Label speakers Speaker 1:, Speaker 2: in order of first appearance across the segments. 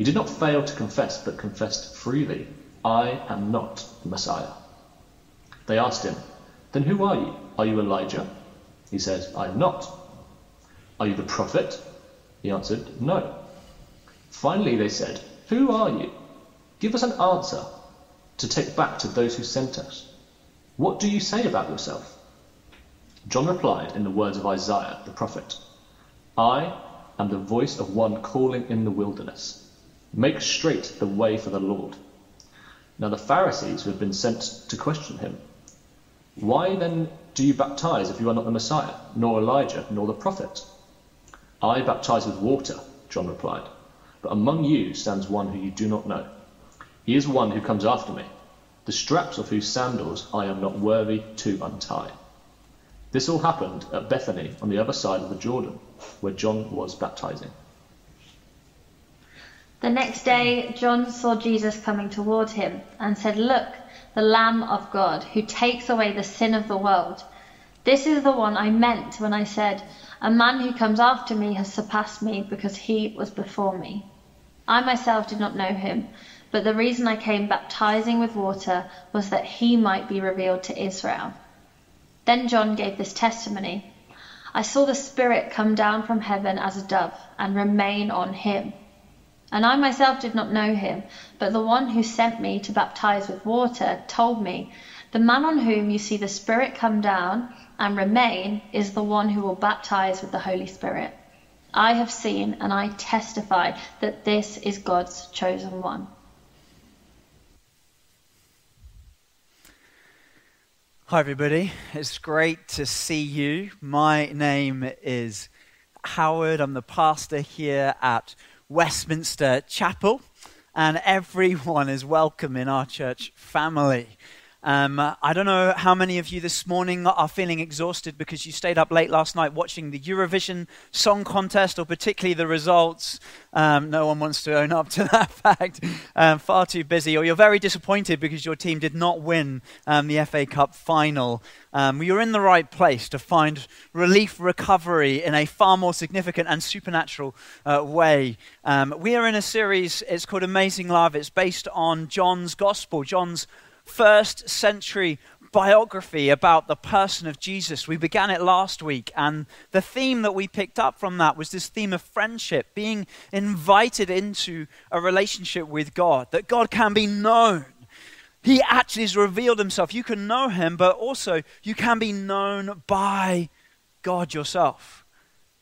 Speaker 1: He did not fail to confess, but confessed freely, I am not the Messiah. They asked him, Then who are you? Are you Elijah? He said, I am not. Are you the prophet? He answered, No. Finally, they said, Who are you? Give us an answer to take back to those who sent us. What do you say about yourself? John replied in the words of Isaiah the prophet I am the voice of one calling in the wilderness. Make straight the way for the Lord. Now the Pharisees who had been sent to question him, Why then do you baptize if you are not the Messiah, nor Elijah, nor the prophet? I baptize with water, John replied, but among you stands one who you do not know. He is one who comes after me, the straps of whose sandals I am not worthy to untie. This all happened at Bethany on the other side of the Jordan, where John was baptizing.
Speaker 2: The next day, John saw Jesus coming toward him and said, Look, the Lamb of God, who takes away the sin of the world. This is the one I meant when I said, A man who comes after me has surpassed me because he was before me. I myself did not know him, but the reason I came baptizing with water was that he might be revealed to Israel. Then John gave this testimony I saw the Spirit come down from heaven as a dove and remain on him. And I myself did not know him, but the one who sent me to baptize with water told me, The man on whom you see the Spirit come down and remain is the one who will baptize with the Holy Spirit. I have seen and I testify that this is God's chosen one.
Speaker 3: Hi, everybody. It's great to see you. My name is Howard. I'm the pastor here at Westminster Chapel, and everyone is welcome in our church family. Um, I don't know how many of you this morning are feeling exhausted because you stayed up late last night watching the Eurovision Song Contest, or particularly the results. Um, no one wants to own up to that fact. Um, far too busy. Or you're very disappointed because your team did not win um, the FA Cup final. Um, you're in the right place to find relief recovery in a far more significant and supernatural uh, way. Um, we are in a series, it's called Amazing Love. It's based on John's Gospel, John's first century biography about the person of Jesus. We began it last week, and the theme that we picked up from that was this theme of friendship, being invited into a relationship with God, that God can be known. He actually has revealed himself. You can know him, but also you can be known by God yourself.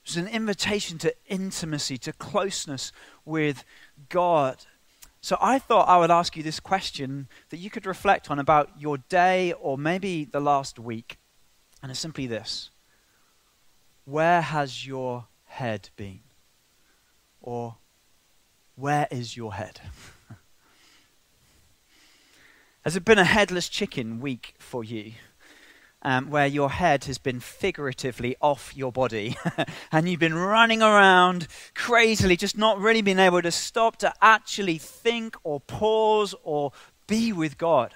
Speaker 3: It's an invitation to intimacy, to closeness with God. So I thought I would ask you this question that you could reflect on about your day or maybe the last week. And it's simply this Where has your head been? Or where is your head? has it been a headless chicken week for you? Um, where your head has been figuratively off your body and you've been running around crazily, just not really being able to stop to actually think or pause or be with God.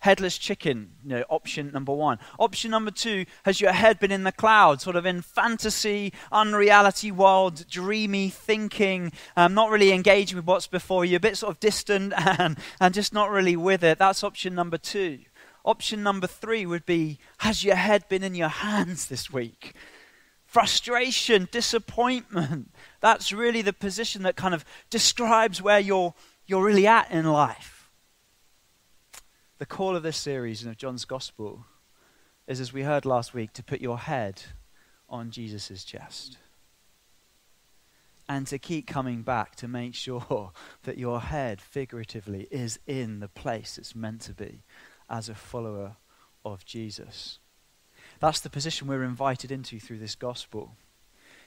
Speaker 3: Headless chicken, you know, option number one. Option number two, has your head been in the clouds, sort of in fantasy, unreality world, dreamy thinking, um, not really engaging with what's before you, a bit sort of distant and, and just not really with it? That's option number two. Option number three would be Has your head been in your hands this week? Frustration, disappointment. That's really the position that kind of describes where you're, you're really at in life. The call of this series and of John's Gospel is, as we heard last week, to put your head on Jesus' chest. And to keep coming back to make sure that your head, figuratively, is in the place it's meant to be as a follower of Jesus. That's the position we're invited into through this gospel.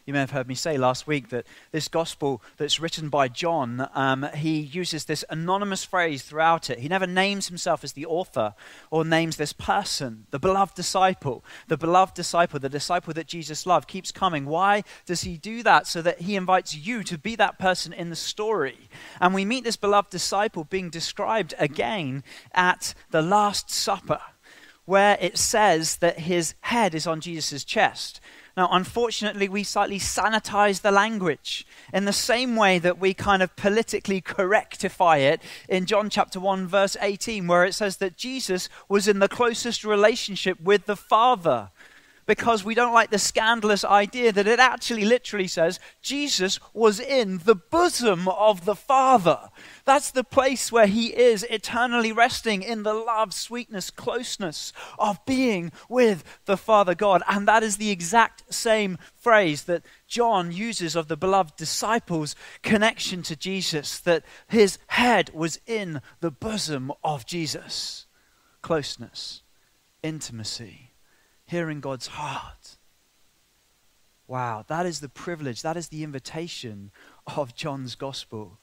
Speaker 3: You may have heard me say last week that this gospel that's written by John, um, he uses this anonymous phrase throughout it. He never names himself as the author or names this person, the beloved disciple. The beloved disciple, the disciple that Jesus loved, keeps coming. Why does he do that? So that he invites you to be that person in the story. And we meet this beloved disciple being described again at the Last Supper where it says that his head is on Jesus' chest. Now, unfortunately, we slightly sanitize the language in the same way that we kind of politically correctify it in John chapter 1, verse 18, where it says that Jesus was in the closest relationship with the Father because we don't like the scandalous idea that it actually literally says Jesus was in the bosom of the Father. That's the place where he is eternally resting in the love, sweetness, closeness of being with the Father God. And that is the exact same phrase that John uses of the beloved disciples' connection to Jesus, that his head was in the bosom of Jesus. Closeness, intimacy hearing God's heart. Wow, that is the privilege, that is the invitation of John's gospel,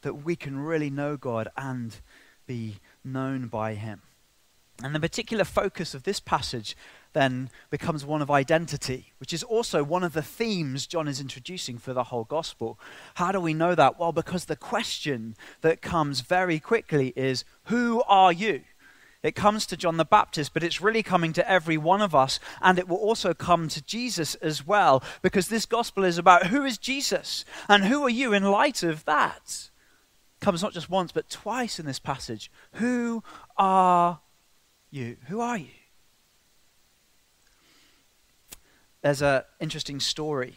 Speaker 3: that we can really know God and be known by him. And the particular focus of this passage then becomes one of identity, which is also one of the themes John is introducing for the whole gospel. How do we know that? Well, because the question that comes very quickly is Who are you? It comes to John the Baptist, but it's really coming to every one of us, and it will also come to Jesus as well, because this gospel is about who is Jesus and who are you in light of that. It comes not just once, but twice in this passage. Who are you? Who are you? There's an interesting story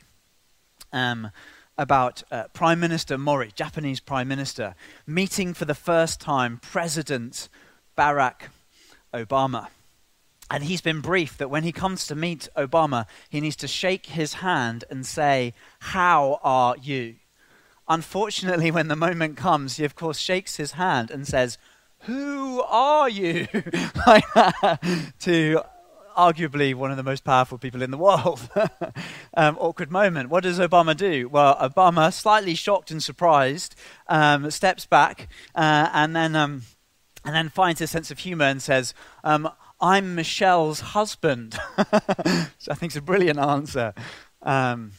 Speaker 3: um, about uh, Prime Minister Mori, Japanese Prime Minister, meeting for the first time President Barack Obama. And he's been briefed that when he comes to meet Obama, he needs to shake his hand and say, How are you? Unfortunately, when the moment comes, he of course shakes his hand and says, Who are you? to arguably one of the most powerful people in the world. um, awkward moment. What does Obama do? Well, Obama, slightly shocked and surprised, um, steps back uh, and then. Um, and then finds a sense of humor and says, um, I'm Michelle's husband. I think it's a brilliant answer, um,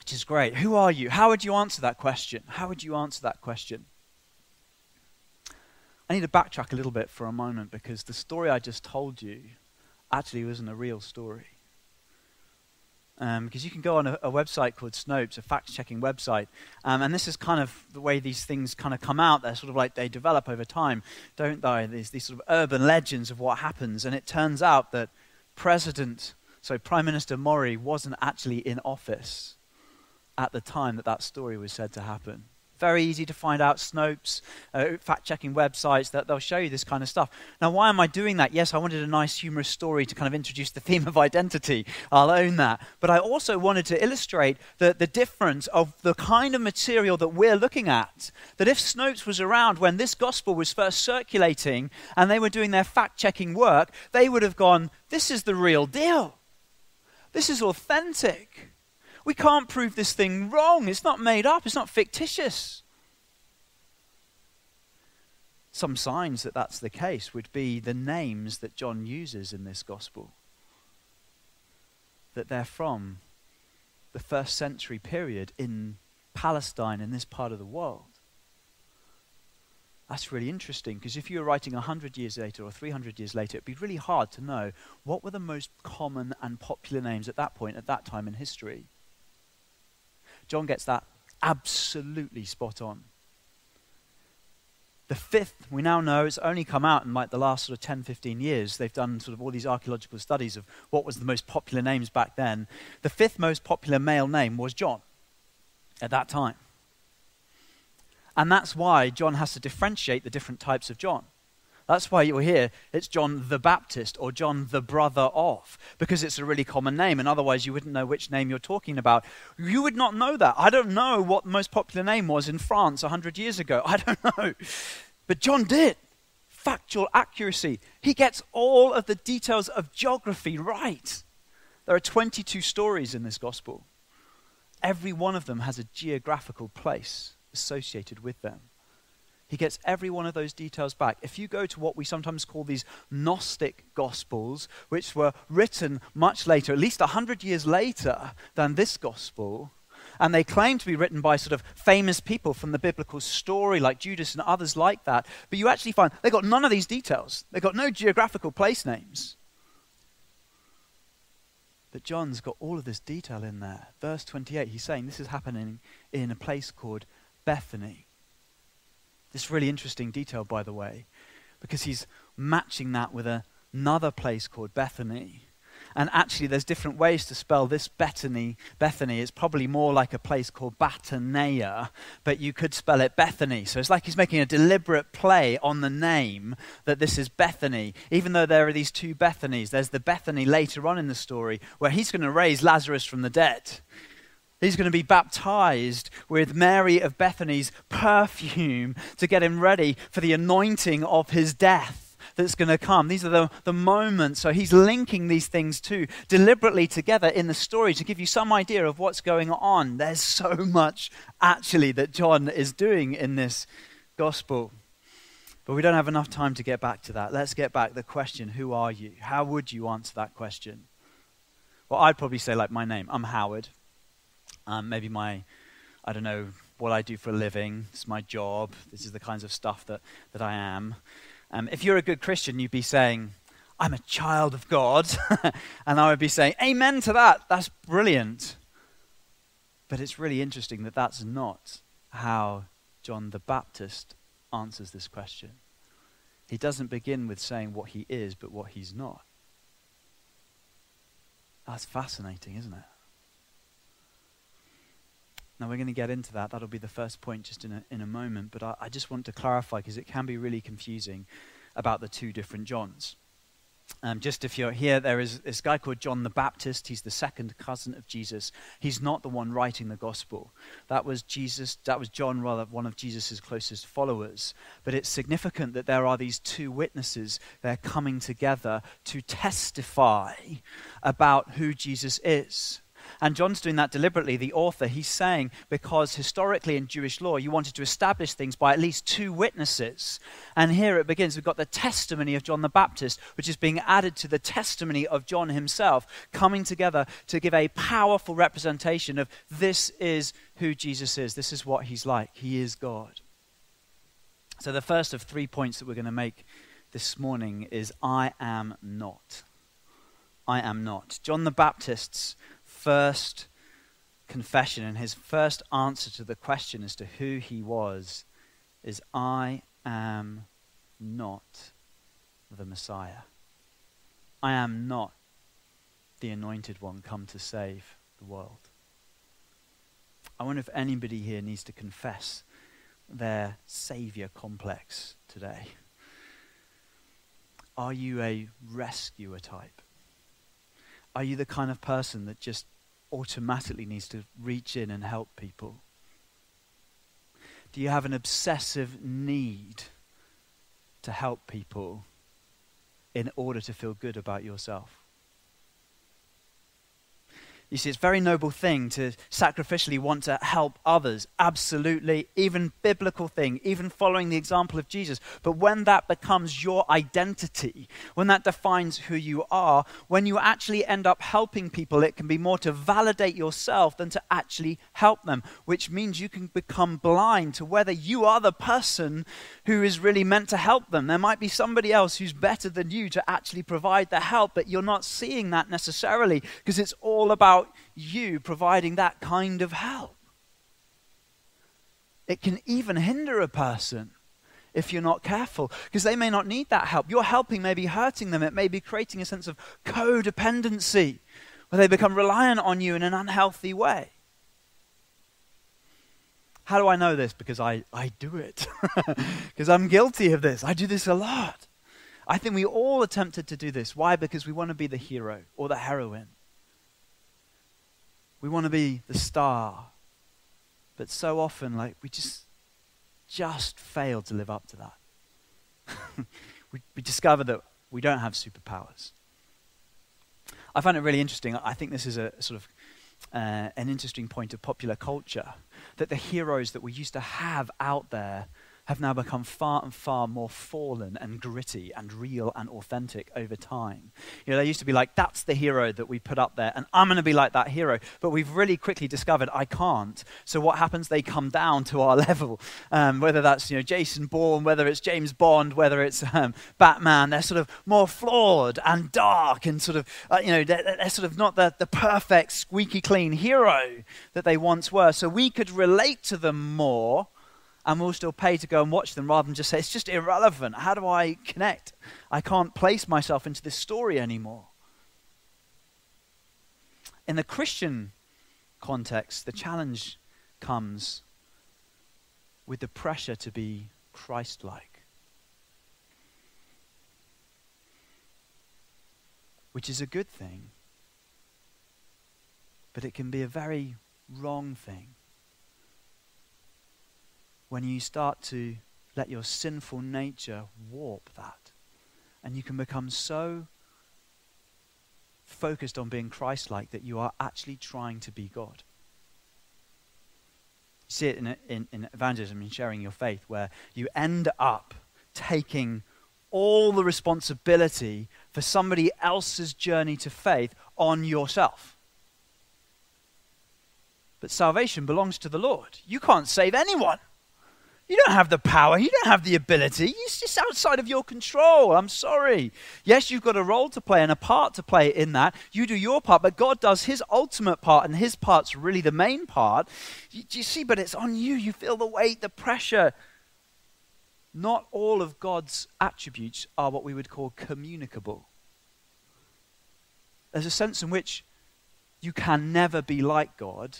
Speaker 3: which is great. Who are you? How would you answer that question? How would you answer that question? I need to backtrack a little bit for a moment because the story I just told you actually wasn't a real story um, because you can go on a, a, website called Snopes, a fact-checking website, um, and this is kind of the way these things kind of come out. They're sort of like they develop over time, don't they? These, these sort of urban legends of what happens, and it turns out that President, so Prime Minister Mori, wasn't actually in office at the time that that story was said to happen. Very easy to find out. Snopes, uh, fact checking websites, that they'll show you this kind of stuff. Now, why am I doing that? Yes, I wanted a nice, humorous story to kind of introduce the theme of identity. I'll own that. But I also wanted to illustrate the, the difference of the kind of material that we're looking at. That if Snopes was around when this gospel was first circulating and they were doing their fact checking work, they would have gone, This is the real deal. This is authentic. We can't prove this thing wrong. It's not made up, it's not fictitious. Some signs that that's the case would be the names that John uses in this gospel. That they're from the first century period in Palestine, in this part of the world. That's really interesting because if you were writing 100 years later or 300 years later, it'd be really hard to know what were the most common and popular names at that point, at that time in history. John gets that absolutely spot on. The fifth, we now know, it's only come out in like the last sort of 10, 15 years. They've done sort of all these archaeological studies of what was the most popular names back then. The fifth most popular male name was John at that time. And that's why John has to differentiate the different types of John. That's why you'll hear it's John the Baptist or John the brother of, because it's a really common name, and otherwise you wouldn't know which name you're talking about. You would not know that. I don't know what the most popular name was in France 100 years ago. I don't know. But John did. Factual accuracy. He gets all of the details of geography right. There are 22 stories in this gospel. Every one of them has a geographical place associated with them. He gets every one of those details back. If you go to what we sometimes call these Gnostic Gospels, which were written much later, at least 100 years later than this Gospel, and they claim to be written by sort of famous people from the biblical story, like Judas and others like that, but you actually find they've got none of these details. They've got no geographical place names. But John's got all of this detail in there. Verse 28, he's saying this is happening in a place called Bethany. This really interesting detail, by the way, because he's matching that with a, another place called Bethany. And actually, there's different ways to spell this Bethany. Bethany is probably more like a place called Batanea, but you could spell it Bethany. So it's like he's making a deliberate play on the name that this is Bethany. Even though there are these two Bethanies, there's the Bethany later on in the story where he's going to raise Lazarus from the dead. He's going to be baptized with Mary of Bethany's perfume to get him ready for the anointing of his death that's going to come. These are the, the moments. So he's linking these things too, deliberately together in the story to give you some idea of what's going on. There's so much actually that John is doing in this gospel. But we don't have enough time to get back to that. Let's get back the question who are you? How would you answer that question? Well, I'd probably say, like, my name. I'm Howard. Um, maybe my, I don't know, what I do for a living. It's my job. This is the kinds of stuff that, that I am. Um, if you're a good Christian, you'd be saying, I'm a child of God. and I would be saying, Amen to that. That's brilliant. But it's really interesting that that's not how John the Baptist answers this question. He doesn't begin with saying what he is, but what he's not. That's fascinating, isn't it? Now, we're going to get into that. That'll be the first point just in a, in a moment. But I, I just want to clarify because it can be really confusing about the two different Johns. Um, just if you're here, there is this guy called John the Baptist. He's the second cousin of Jesus. He's not the one writing the gospel. That was Jesus. That was John, rather one of Jesus' closest followers. But it's significant that there are these two witnesses. They're coming together to testify about who Jesus is. And John's doing that deliberately, the author. He's saying because historically in Jewish law, you wanted to establish things by at least two witnesses. And here it begins. We've got the testimony of John the Baptist, which is being added to the testimony of John himself, coming together to give a powerful representation of this is who Jesus is. This is what he's like. He is God. So the first of three points that we're going to make this morning is I am not. I am not. John the Baptist's first confession and his first answer to the question as to who he was is I am not the Messiah. I am not the anointed one come to save the world. I wonder if anybody here needs to confess their savior complex today. Are you a rescuer type? Are you the kind of person that just automatically needs to reach in and help people? Do you have an obsessive need to help people in order to feel good about yourself? You see, it's a very noble thing to sacrificially want to help others. Absolutely. Even biblical thing, even following the example of Jesus. But when that becomes your identity, when that defines who you are, when you actually end up helping people, it can be more to validate yourself than to actually help them, which means you can become blind to whether you are the person who is really meant to help them. There might be somebody else who's better than you to actually provide the help, but you're not seeing that necessarily because it's all about about you providing that kind of help. It can even hinder a person if you're not careful, because they may not need that help. Your helping may be hurting them, it may be creating a sense of codependency where they become reliant on you in an unhealthy way. How do I know this? Because I, I do it. because I'm guilty of this. I do this a lot. I think we all attempted to do this. Why? Because we want to be the hero or the heroine. We want to be the star. But so often, like, we just, just fail to live up to that. we, we discover that we don't have superpowers. I find it really interesting. I think this is a sort of uh, an interesting point of popular culture that the heroes that we used to have out there have now become far and far more fallen and gritty and real and authentic over time. You know, they used to be like, that's the hero that we put up there, and I'm going to be like that hero. But we've really quickly discovered I can't. So what happens? They come down to our level. Um, whether that's you know Jason Bourne, whether it's James Bond, whether it's um, Batman, they're sort of more flawed and dark and sort of uh, you know they're, they're sort of not the, the perfect squeaky clean hero that they once were. So we could relate to them more and we'll still pay to go and watch them rather than just say, it's just irrelevant. How do I connect? I can't place myself into this story anymore. In the Christian context, the challenge comes with the pressure to be Christ like, which is a good thing, but it can be a very wrong thing when you start to let your sinful nature warp that. And you can become so focused on being Christ like that you are actually trying to be God. You see it in, in, in evangelism and sharing your faith, where you end up taking all the responsibility for somebody else's journey to faith on yourself. But salvation belongs to the Lord. You can't save anyone. You don't have the power. You don't have the ability. It's just outside of your control. I'm sorry. Yes, you've got a role to play and a part to play in that. You do your part, but God does his ultimate part, and his part's really the main part. You, you see, but it's on you. You feel the weight, the pressure. Not all of God's attributes are what we would call communicable. There's a sense in which you can never be like God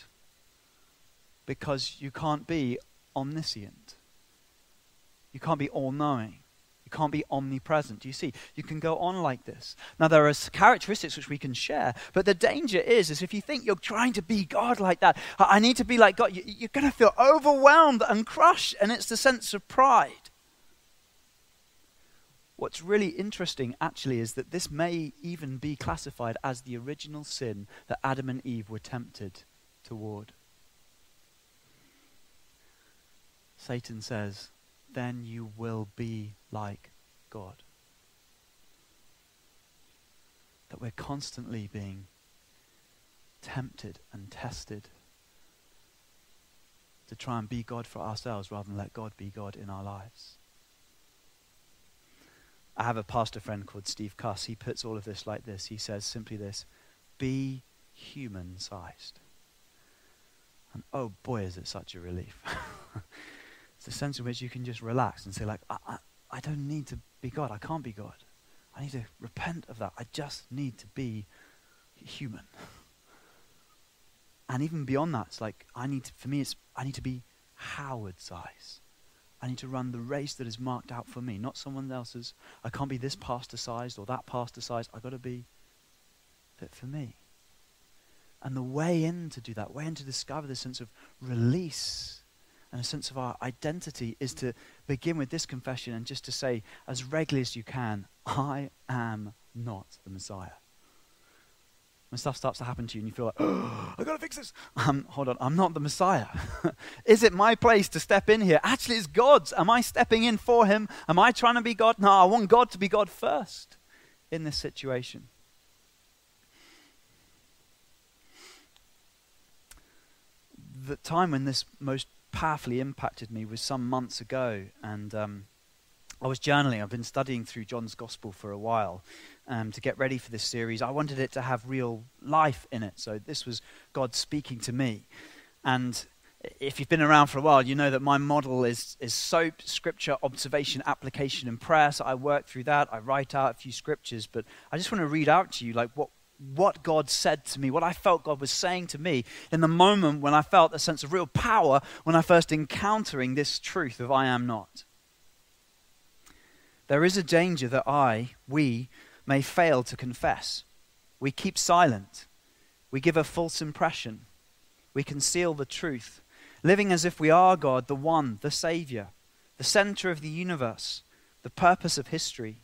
Speaker 3: because you can't be omniscient. You can't be all knowing. You can't be omnipresent. Do you see? You can go on like this. Now, there are characteristics which we can share, but the danger is, is if you think you're trying to be God like that, I need to be like God, you're going to feel overwhelmed and crushed, and it's the sense of pride. What's really interesting, actually, is that this may even be classified as the original sin that Adam and Eve were tempted toward. Satan says, then you will be like God. That we're constantly being tempted and tested to try and be God for ourselves rather than let God be God in our lives. I have a pastor friend called Steve Cuss. He puts all of this like this. He says simply this Be human sized. And oh boy, is it such a relief. A sense in which you can just relax and say, like, I, I, I don't need to be God. I can't be God. I need to repent of that. I just need to be human. And even beyond that, it's like I need to, for me, it's I need to be Howard size. I need to run the race that is marked out for me, not someone else's. I can't be this pastor sized or that pastor sized. I've got to be fit for me. And the way in to do that, way in to discover this sense of release and a sense of our identity is to begin with this confession and just to say as regularly as you can, I am not the Messiah. When stuff starts to happen to you and you feel like, oh, I've got to fix this. Um, hold on, I'm not the Messiah. is it my place to step in here? Actually, it's God's. Am I stepping in for him? Am I trying to be God? No, I want God to be God first in this situation. The time when this most powerfully impacted me was some months ago, and um, I was journaling. I've been studying through John's Gospel for a while um, to get ready for this series. I wanted it to have real life in it, so this was God speaking to me. And if you've been around for a while, you know that my model is, is SOAP, scripture, observation, application, and prayer. So I work through that. I write out a few scriptures, but I just want to read out to you like what, what God said to me, what I felt God was saying to me in the moment when I felt a sense of real power when I first encountering this truth of I am not. There is a danger that I, we, may fail to confess. We keep silent. We give a false impression. We conceal the truth, living as if we are God, the one, the Savior, the center of the universe, the purpose of history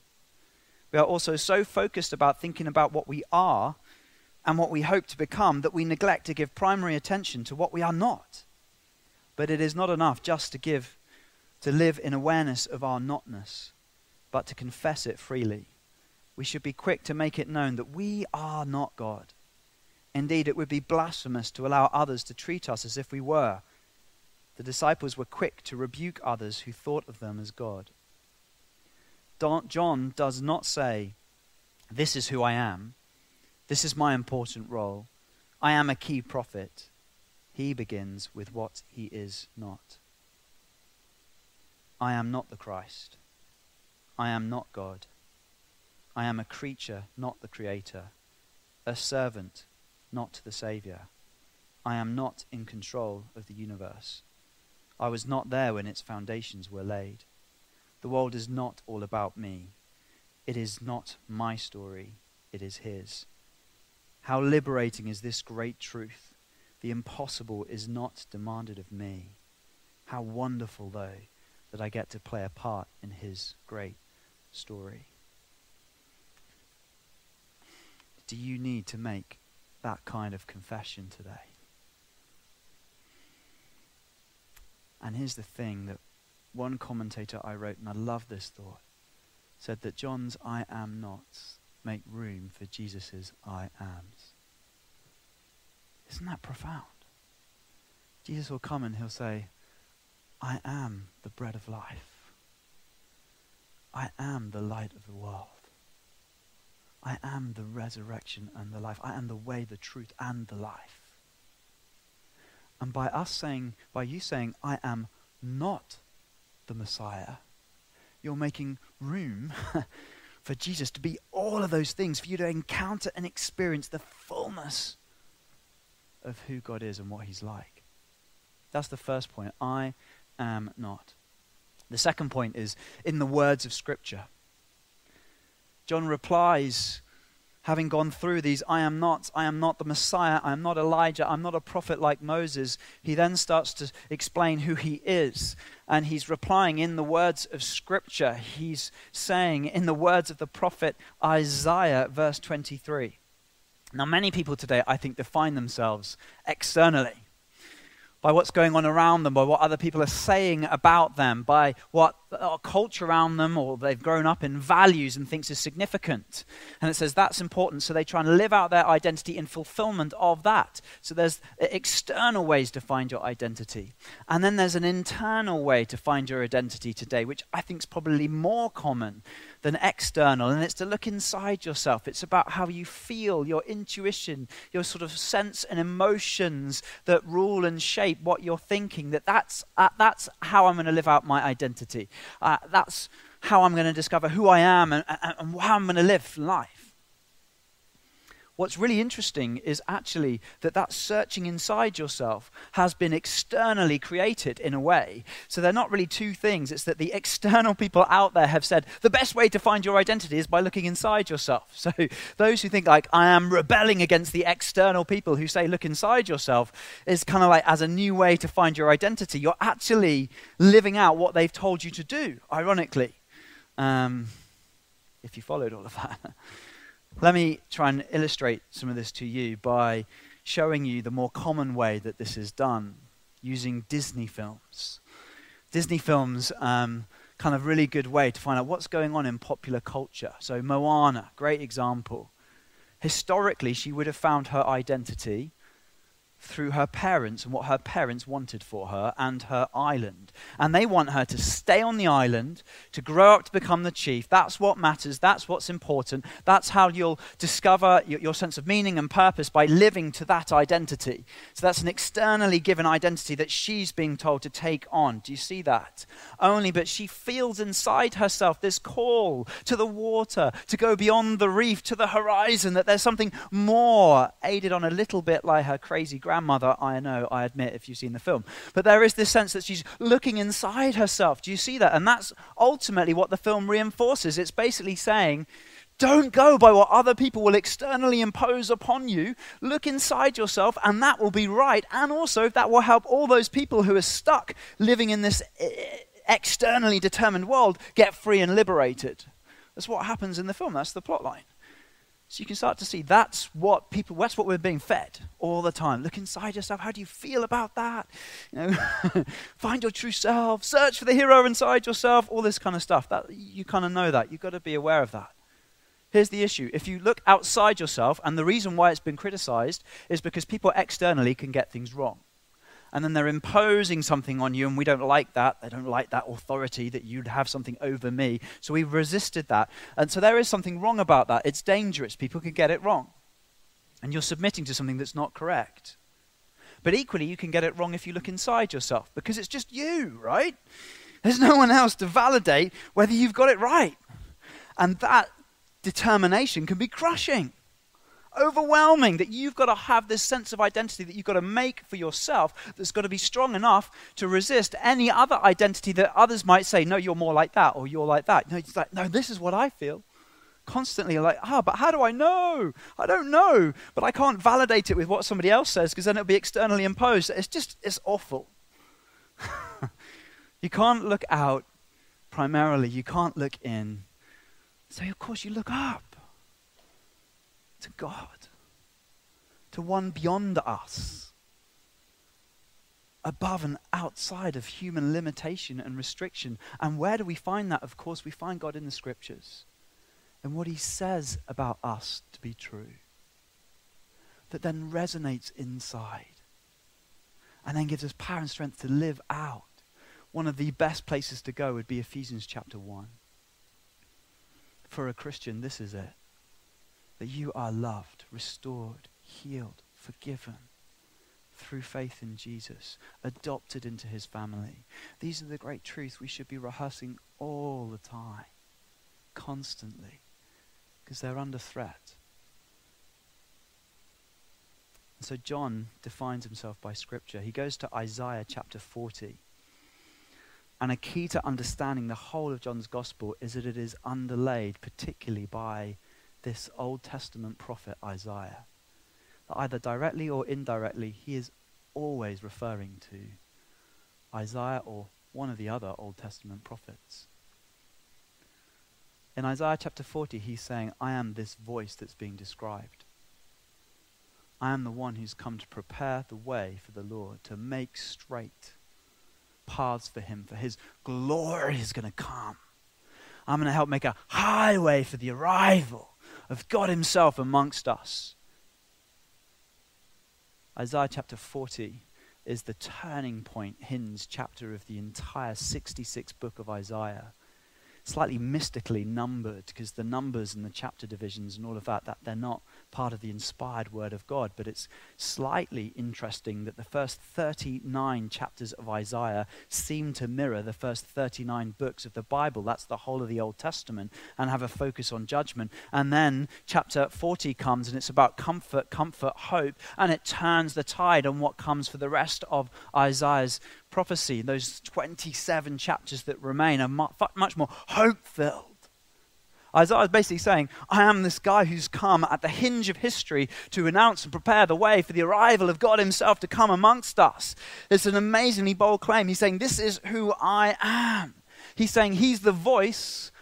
Speaker 3: we are also so focused about thinking about what we are and what we hope to become that we neglect to give primary attention to what we are not. But it is not enough just to give, to live in awareness of our notness, but to confess it freely. We should be quick to make it known that we are not God. Indeed, it would be blasphemous to allow others to treat us as if we were. The disciples were quick to rebuke others who thought of them as God. John does not say, This is who I am. This is my important role. I am a key prophet. He begins with what he is not. I am not the Christ. I am not God. I am a creature, not the Creator, a servant, not the Saviour. I am not in control of the universe. I was not there when its foundations were laid. The world is not all about me. It is not my story, it is His. How liberating is this great truth! The impossible is not demanded of me. How wonderful, though, that I get to play a part in His great story. Do you need to make that kind of confession today? And here's the thing that one commentator I wrote, and I love this thought, said that John's I am nots make room for Jesus's I ams. Isn't that profound? Jesus will come and he'll say, I am the bread of life. I am the light of the world. I am the resurrection and the life. I am the way, the truth, and the life. And by us saying, by you saying, I am not the Messiah, you're making room for Jesus to be all of those things, for you to encounter and experience the fullness of who God is and what He's like. That's the first point. I am not. The second point is in the words of Scripture. John replies having gone through these, I am not, I am not the Messiah, I am not Elijah, I'm not a prophet like Moses, he then starts to explain who he is. And he's replying in the words of Scripture. He's saying, in the words of the prophet Isaiah, verse 23. Now, many people today, I think, define themselves externally by what's going on around them, by what other people are saying about them, by what uh, culture around them, or they've grown up in values and thinks is significant. And it says that's important, so they try and live out their identity in fulfillment of that. So there's external ways to find your identity. And then there's an internal way to find your identity today, which I think is probably more common than external, and it's to look inside yourself. It's about how you feel, your intuition, your sort of sense and emotions that rule and shape what you're thinking. That that's, uh, that's how I'm going to live out my identity. Uh, that's how I'm going to discover who I am and, and, and how I'm going to live life what's really interesting is actually that that searching inside yourself has been externally created in a way. So they're not really two things. It's that the external people out there have said the best way to find your identity is by looking inside yourself. So those who think like I am rebelling against the external people who say look inside yourself is kind of like as a new way to find your identity. You're actually living out what they've told you to do, ironically. Um, if you followed all of that. Let me try and illustrate some of this to you by showing you the more common way that this is done using Disney films. Disney films, um, kind of really good way to find out what's going on in popular culture. So, Moana, great example. Historically, she would have found her identity through her parents and what her parents wanted for her and her island. And they want her to stay on the island, to grow up to become the chief. That's what matters. That's what's important. That's how you'll discover your, your, sense of meaning and purpose by living to that identity. So that's an externally given identity that she's being told to take on. Do you see that? Only, but she feels inside herself this call to the water, to go beyond the reef, to the horizon, that there's something more, aided on a little bit like her crazy grandmother, I know, I admit, if you've seen the film. But there is this sense that she's looking inside herself. Do you see that? And that's ultimately what the film reinforces. It's basically saying, don't go by what other people will externally impose upon you. Look inside yourself, and that will be right. And also, that will help all those people who are stuck living in this eh, externally determined world get free and liberated. That's what happens in the film. That's the plot line. So you can start to see that's what people, that's what we're being fed all the time. Look inside yourself. How do you feel about that? You know, find your true self. Search for the hero inside yourself. All this kind of stuff. That you kind of know that. You've got to be aware of that. Here's the issue: if you look outside yourself, and the reason why it's been criticized is because people externally can get things wrong and then they're imposing something on you, and we don't like that. They don't like that authority that you'd have something over me. So we've resisted that. And so there is something wrong about that. It's dangerous. People can get it wrong. And you're submitting to something that's not correct. But equally, you can get it wrong if you look inside yourself, because it's just you, right? There's no one else to validate whether you've got it right. And that determination can be crushing overwhelming that you've got to have this sense of identity that you've got to make for yourself that's got to be strong enough to resist any other identity that others might say, no, you're more like that or you're like that. No, it's like, no, this is what I feel. Constantly like, ah, oh, but how do I know? I don't know. But I can't validate it with what somebody else says because then it'll be externally imposed. It's just, it's awful. you can't look out primarily, you can't look in. So, of course, you look up to God, to one beyond us, above and outside of human limitation and restriction. And where do we find that? Of course, we find God in the scriptures and what he says about us to be true, that then resonates inside and then gives us power and strength to live out. One of the best places to go would be Ephesians chapter 1. For a Christian, this is it that you are loved, restored, healed, forgiven through faith in Jesus, adopted into his family. These are the great truths we should be rehearsing all the time, constantly, because they're under threat. And so John defines himself by Scripture. He goes to Isaiah chapter 40. And a key to understanding the whole of John's gospel is that it is underlaid particularly by this Old Testament prophet Isaiah. That either directly or indirectly, he is always referring to Isaiah or one of the other Old Testament prophets. In Isaiah chapter 40, he's saying, I am this voice that's being described. I am the one who's come to prepare the way for the Lord, to make straight paths for him, for his glory is going to come. I'm going to help make a highway for the arrival of God Himself amongst us. Isaiah chapter 40 is the turning point, hinge chapter of the entire 66 book of Isaiah slightly mystically numbered because the numbers and the chapter divisions and all of that, that they're not part of the inspired word of God. But it's slightly interesting that the first 39 chapters of Isaiah seem to mirror the first 39 books of the Bible. That's the whole of the Old Testament and have a focus on judgment. And then chapter 40 comes and it's about comfort, comfort, hope, and it turns the tide on what comes for the rest of Isaiah's prophecy, those 27 chapters that remain, are much more hope filled. Isaiah is basically saying, I am this guy who's come at the hinge of history to announce and prepare the way for the arrival of God Himself to come amongst us. It's an amazingly bold claim. He's saying, This is who I am. He's saying, He's the voice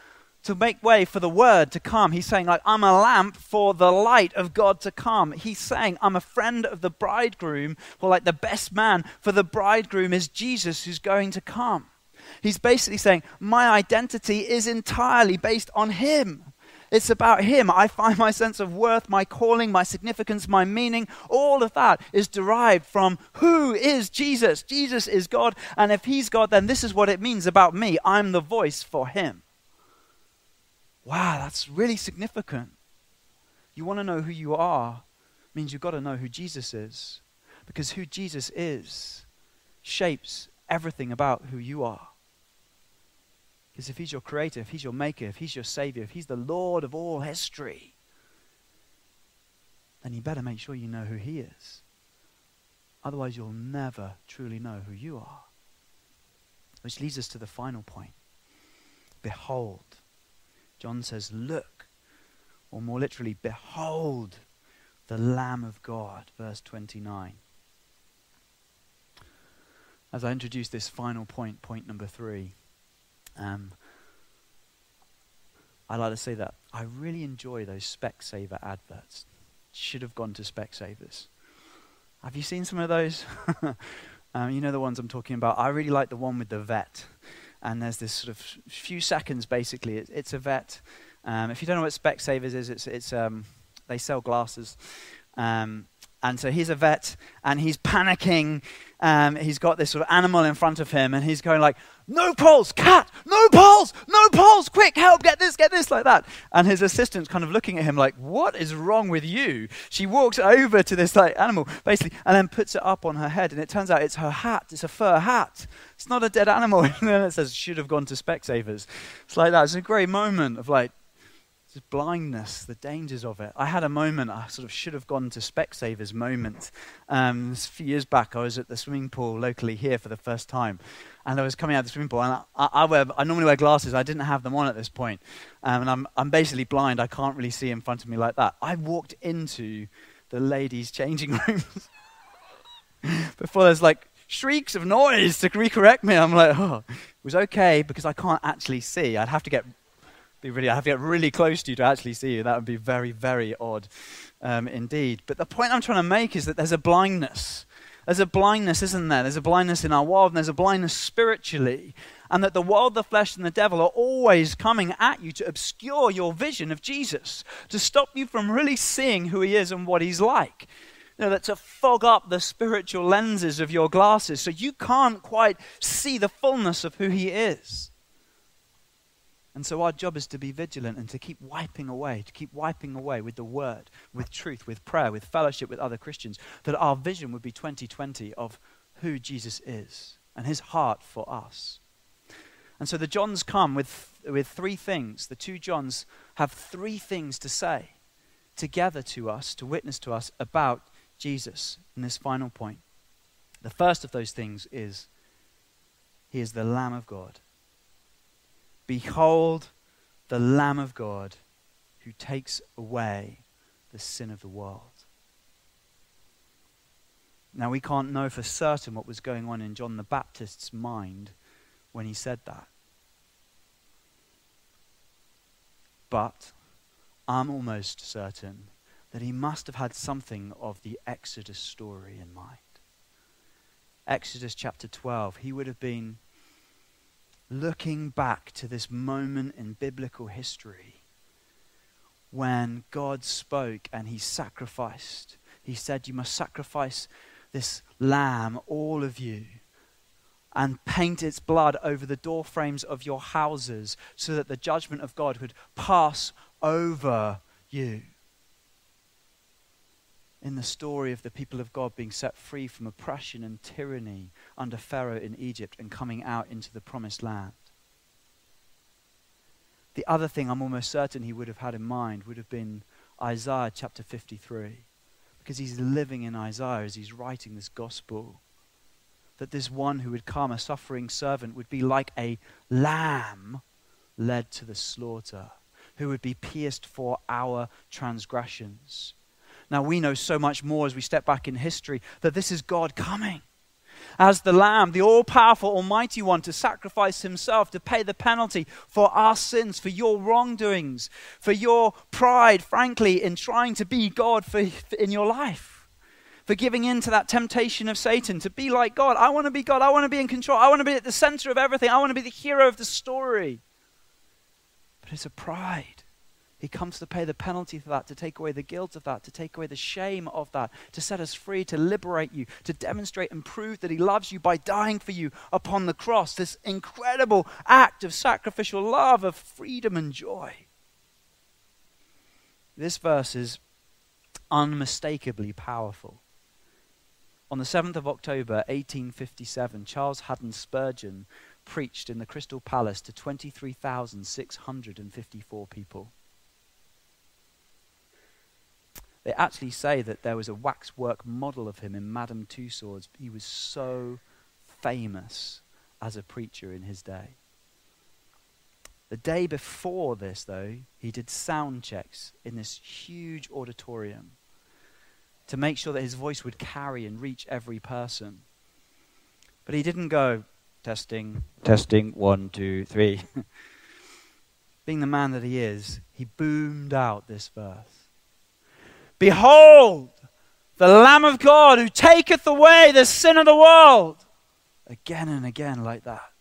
Speaker 3: to make way for the word to come. He's saying, like, I'm a lamp for the light of God to come. He's saying, I'm a friend of the bridegroom, or like the best man for the bridegroom is Jesus who's going to come. He's basically saying, My identity is entirely based on him. It's about him. I find my sense of worth, my calling, my significance, my meaning, all of that is derived from who is Jesus. Jesus is God. And if he's God, then this is what it means about me. I'm the voice for him. Wow, that's really significant. You want to know who you are, means you've got to know who Jesus is. Because who Jesus is shapes everything about who you are. Because if he's your creator, if he's your maker, if he's your savior, if he's the Lord of all history, then you better make sure you know who he is. Otherwise, you'll never truly know who you are. Which leads us to the final point Behold, John says, Look, or more literally, behold the Lamb of God, verse 29. As I introduce this final point, point number three, um, I like to say that I really enjoy those Specsaver adverts. Should have gone to Specsavers. Have you seen some of those? um, you know the ones I'm talking about. I really like the one with the vet. And there's this sort of few seconds, basically. It, it's a vet. Um, if you don't know what Specsavers is, it's, it's um, they sell glasses. Um, and so he's a vet and he's panicking. Um, he's got this sort of animal in front of him and he's going like, no pulse, cat, no pulse, no pulse, quick, help, get this, get this, like that. And his assistant's kind of looking at him like, what is wrong with you? She walks over to this like animal, basically, and then puts it up on her head. And it turns out it's her hat, it's a fur hat. It's not a dead animal. and then it says, should have gone to Specsavers. It's like that. It's a great moment of like, just blindness, the dangers of it. I had a moment, I sort of should have gone to Specsavers moment. Um, a few years back, I was at the swimming pool locally here for the first time. And I was coming out of the swimming pool, and I, I, wear, I normally wear glasses. I didn't have them on at this point. Um, and I'm, I'm basically blind. I can't really see in front of me like that. I walked into the ladies' changing rooms before there's like shrieks of noise to recorrect me. I'm like, oh, it was okay because I can't actually see. I'd have to get be really, I have to get really close to you to actually see you. That would be very, very odd um, indeed. But the point I'm trying to make is that there's a blindness. There's a blindness, isn't there? There's a blindness in our world, and there's a blindness spiritually. And that the world, the flesh, and the devil are always coming at you to obscure your vision of Jesus, to stop you from really seeing who he is and what he's like. You know, that to fog up the spiritual lenses of your glasses so you can't quite see the fullness of who he is. And so our job is to be vigilant and to keep wiping away, to keep wiping away with the word, with truth, with prayer, with fellowship with other Christians, that our vision would be 2020 of who Jesus is and his heart for us. And so the Johns come with, with three things. The two Johns have three things to say together to us, to witness to us about Jesus in this final point. The first of those things is He is the Lamb of God Behold the Lamb of God who takes away the sin of the world. Now, we can't know for certain what was going on in John the Baptist's mind when he said that. But I'm almost certain that he must have had something of the Exodus story in mind. Exodus chapter 12, he would have been looking back to this moment in biblical history when God spoke and he sacrificed. He said, You must sacrifice this lamb, all of you, and paint its blood over the door frames of your houses so that the judgment of God would pass over you in the story of the people of God being set free from oppression and tyranny under Pharaoh in Egypt and coming out into the promised land. The other thing I'm almost certain he would have had in mind would have been Isaiah chapter 53, because he's living in Isaiah as he's writing this gospel. That this one who would come, a suffering servant, would be like a lamb led to the slaughter, who would be pierced for our transgressions now we know so much more as we step back in history that this is God coming as the Lamb, the all powerful, almighty one, to sacrifice himself to pay the penalty for our sins, for your wrongdoings, for your pride, frankly, in trying to be God for, in your life, for giving in to that temptation of Satan to be like God. I want to be God. I want to be in control. I want to be at the center of everything. I want to be the hero of the story. But it's a pride he comes to pay the penalty for that, to take away the guilt of that, to take away the shame of that, to set us free, to liberate you, to demonstrate and prove that He loves you by dying for you upon the cross. This incredible act of sacrificial love, of freedom and joy. This verse is unmistakably powerful. On the 7th of October, 1857, Charles Haddon Spurgeon preached in the Crystal Palace to 23,654 people. They actually say that there was a waxwork model of him in Madame Tussauds. He was so famous as a preacher in his day. The day before this, though, he did sound checks in this huge auditorium to make sure that his voice would carry and reach every person. But he didn't go testing, testing, one, two, three. being the man that he is, he boomed out this verse Behold, the Lamb of God who taketh away the sin of the world. Again and again, like that.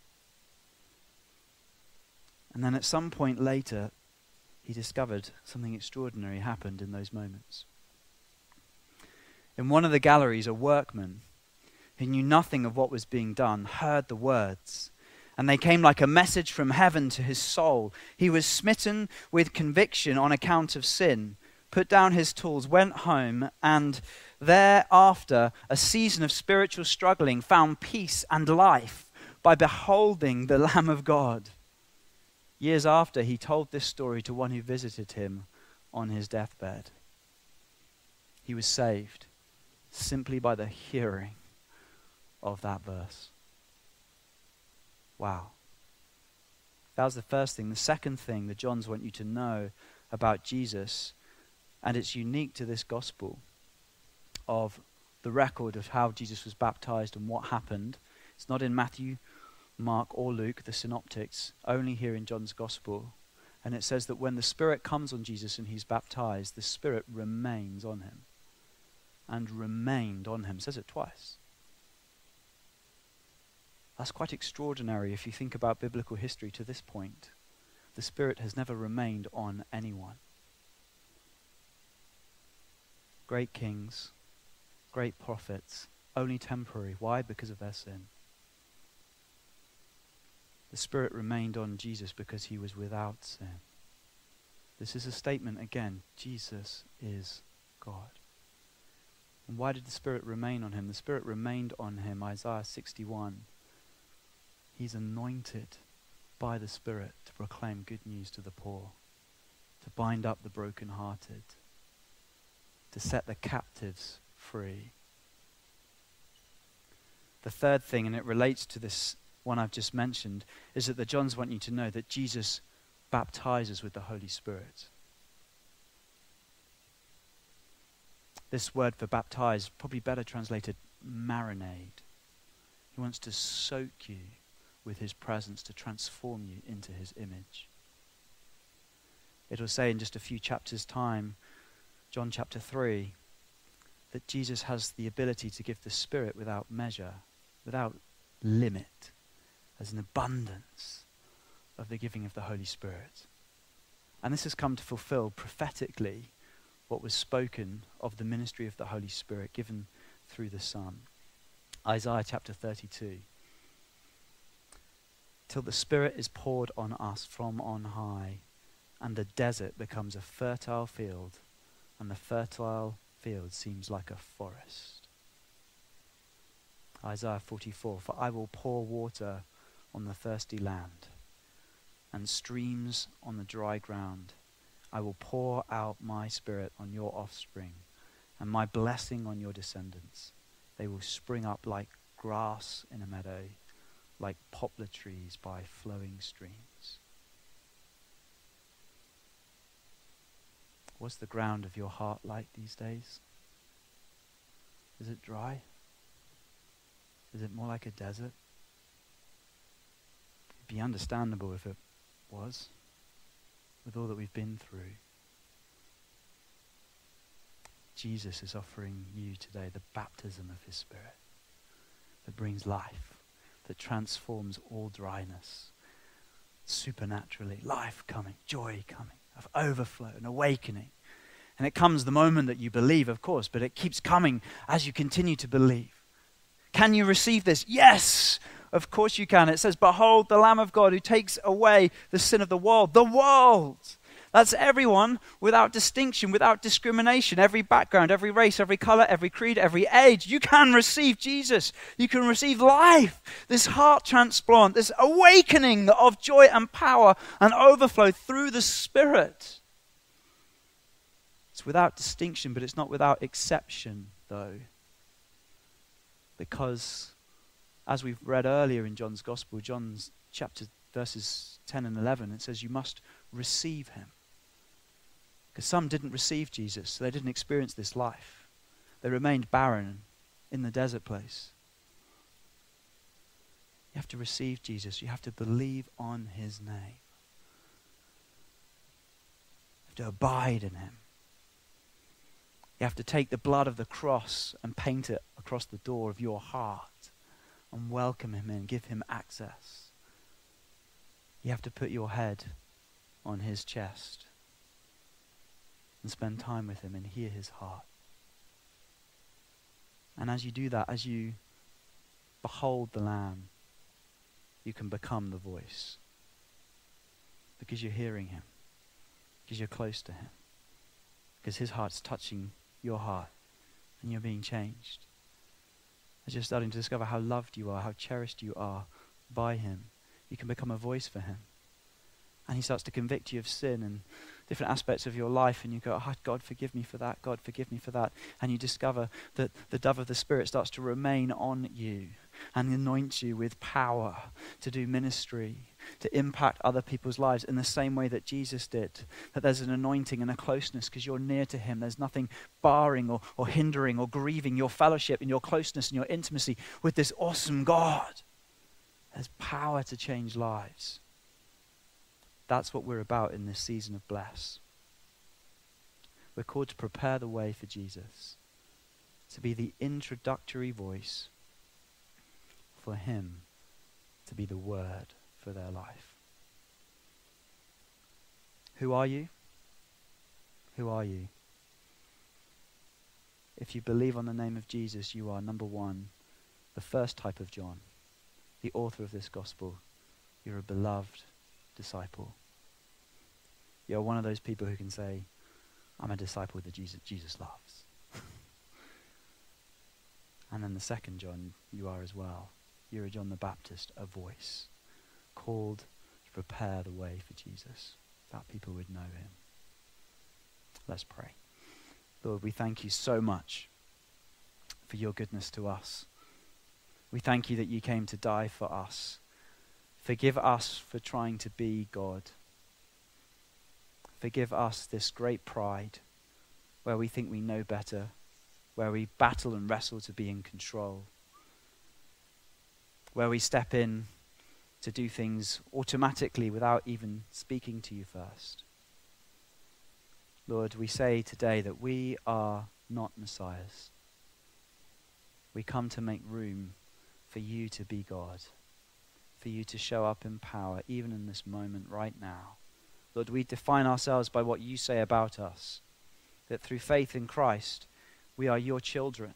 Speaker 3: And then at some point later, he discovered something extraordinary happened in those moments. In one of the galleries, a workman who knew nothing of what was being done heard the words, and they came like a message from heaven to his soul. He was smitten with conviction on account of sin, put down his tools, went home, and thereafter, a season of spiritual struggling, found peace and life by beholding the Lamb of God. Years after, he told this story to one who visited him on his deathbed. He was saved simply by the hearing of that verse. Wow. That was the first thing. The second thing that John's want you to know about Jesus, and it's unique to this gospel of the record of how Jesus was baptized and what happened. It's not in Matthew, Mark, or Luke, the synoptics, only here in John's Gospel. And it says that when the Spirit comes on Jesus and he's baptized, the Spirit remains on him. And remained on him. It says it twice. That's quite extraordinary if you think about biblical history to this point. The Spirit has never remained on anyone. Great kings, great prophets, only temporary. Why? Because of their sin. The Spirit remained on Jesus because he was without sin. This is a statement again Jesus is God. And why did the Spirit remain on him? The Spirit remained on him, Isaiah 61. He's anointed by the Spirit to proclaim good news to the poor, to bind up the brokenhearted, to set the captives free. The third thing, and it relates to this one I've just mentioned, is that the Johns want you to know that Jesus baptizes with the Holy Spirit. This word for baptize, probably better translated marinade. He wants to soak you with his presence to transform you into his image. It will say in just a few chapters' time, John chapter 3, that Jesus has the ability to give the Spirit without measure, without limit as an abundance of the giving of the Holy Spirit. And this has come to fulfill prophetically what was spoken of the ministry of the Holy Spirit given through the Son. Isaiah chapter 32. Till the Spirit is poured on us from on high, and the desert becomes a fertile field, and the fertile field seems like a forest. Isaiah 44 For I will pour water on the thirsty land, and streams on the dry ground. I will pour out my spirit on your offspring, and my blessing on your descendants. They will spring up like grass in a meadow, like poplar trees by flowing streams. What's the ground of your heart like these days? Is it dry? Is it more like a desert? It'd be understandable if it was, with all that we've been through. Jesus is offering you today the baptism of his Spirit that brings life, that transforms all dryness, supernaturally, life coming, joy coming, of overflow and awakening. And it comes the moment that you believe, of course, but it keeps coming as you continue to believe. Can you receive this? Yes! Of course you can. It says, Behold, the Lamb of God who takes away the sin of the world. The world! That's everyone without distinction, without discrimination, every background, every race, every color, every creed, every age. You can receive Jesus. You can receive life, this heart transplant, this awakening of joy and power and overflow through the Spirit. It's without distinction, but it's not without exception, though. Because as we've read earlier in John's Gospel, John's chapter verses 10 and 11, it says, You must receive him. Because some didn't receive Jesus, so they didn't experience this life. They remained barren in the desert place. You have to receive Jesus, you have to believe on his name. You have to abide in him. You have to take the blood of the cross and paint it across the door of your heart and welcome him in, give him access. You have to put your head on his chest and spend time with him and hear his heart. And as you do that, as you behold the Lamb, you can become the voice because you're hearing him, because you're close to him, because his heart's touching your heart and you're being changed. As you're starting to discover how loved you are, how cherished you are by him, you can become a voice for him. And he starts to convict you of sin and different aspects of your life, and you go, oh, God, forgive me for that. God, forgive me for that. And you discover that the dove of the Spirit starts to remain on you and anoint you with power to do ministry, to impact other people's lives in the same way that Jesus did. That there's an anointing and a closeness because you're near to Him. There's nothing barring or, or hindering or grieving your fellowship and your closeness and your intimacy with this awesome God. There's power to change lives. That's what we're about in this season of bless. We're called to prepare the way for Jesus, to be the introductory voice for Him to be the word for their life. Who are you? Who are you? If you believe on the name of Jesus, you are number one, the first type of John, the author of this gospel. You're a beloved disciple. You're one of those people who can say, I'm a disciple that Jesus, Jesus loves. and then the second John, you are as well. You're a John the Baptist, a voice called to prepare the way for Jesus, that people would know him. Let's pray. Lord, we thank you so much for your goodness to us. We thank you that you came to die for us. Forgive us for trying to be God. Forgive us this great pride where we think we know better, where we battle and wrestle to be in control, where we step in to do things automatically without even speaking to you first. Lord, we say today that we are not messiahs. We come to make room for you to be God, for you to show up in power, even in this moment right now. Lord, we define ourselves by what you say about us, that through faith in Christ, we are your children.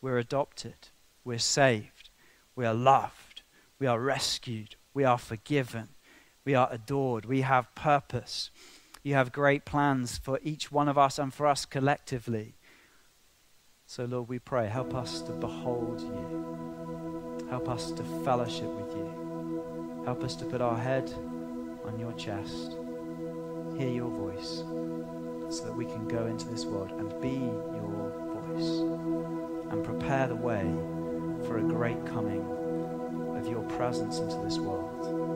Speaker 3: We're adopted. We're saved. We are loved. We are rescued. We are forgiven. We are adored. We have purpose. You have great plans for each one of us and for us collectively. So, Lord, we pray, help us to behold you. Help us to fellowship with you. Help us to put our head on your chest, hear your voice, so that we can go into this world and be your voice and prepare the way for a great coming of your presence into this world,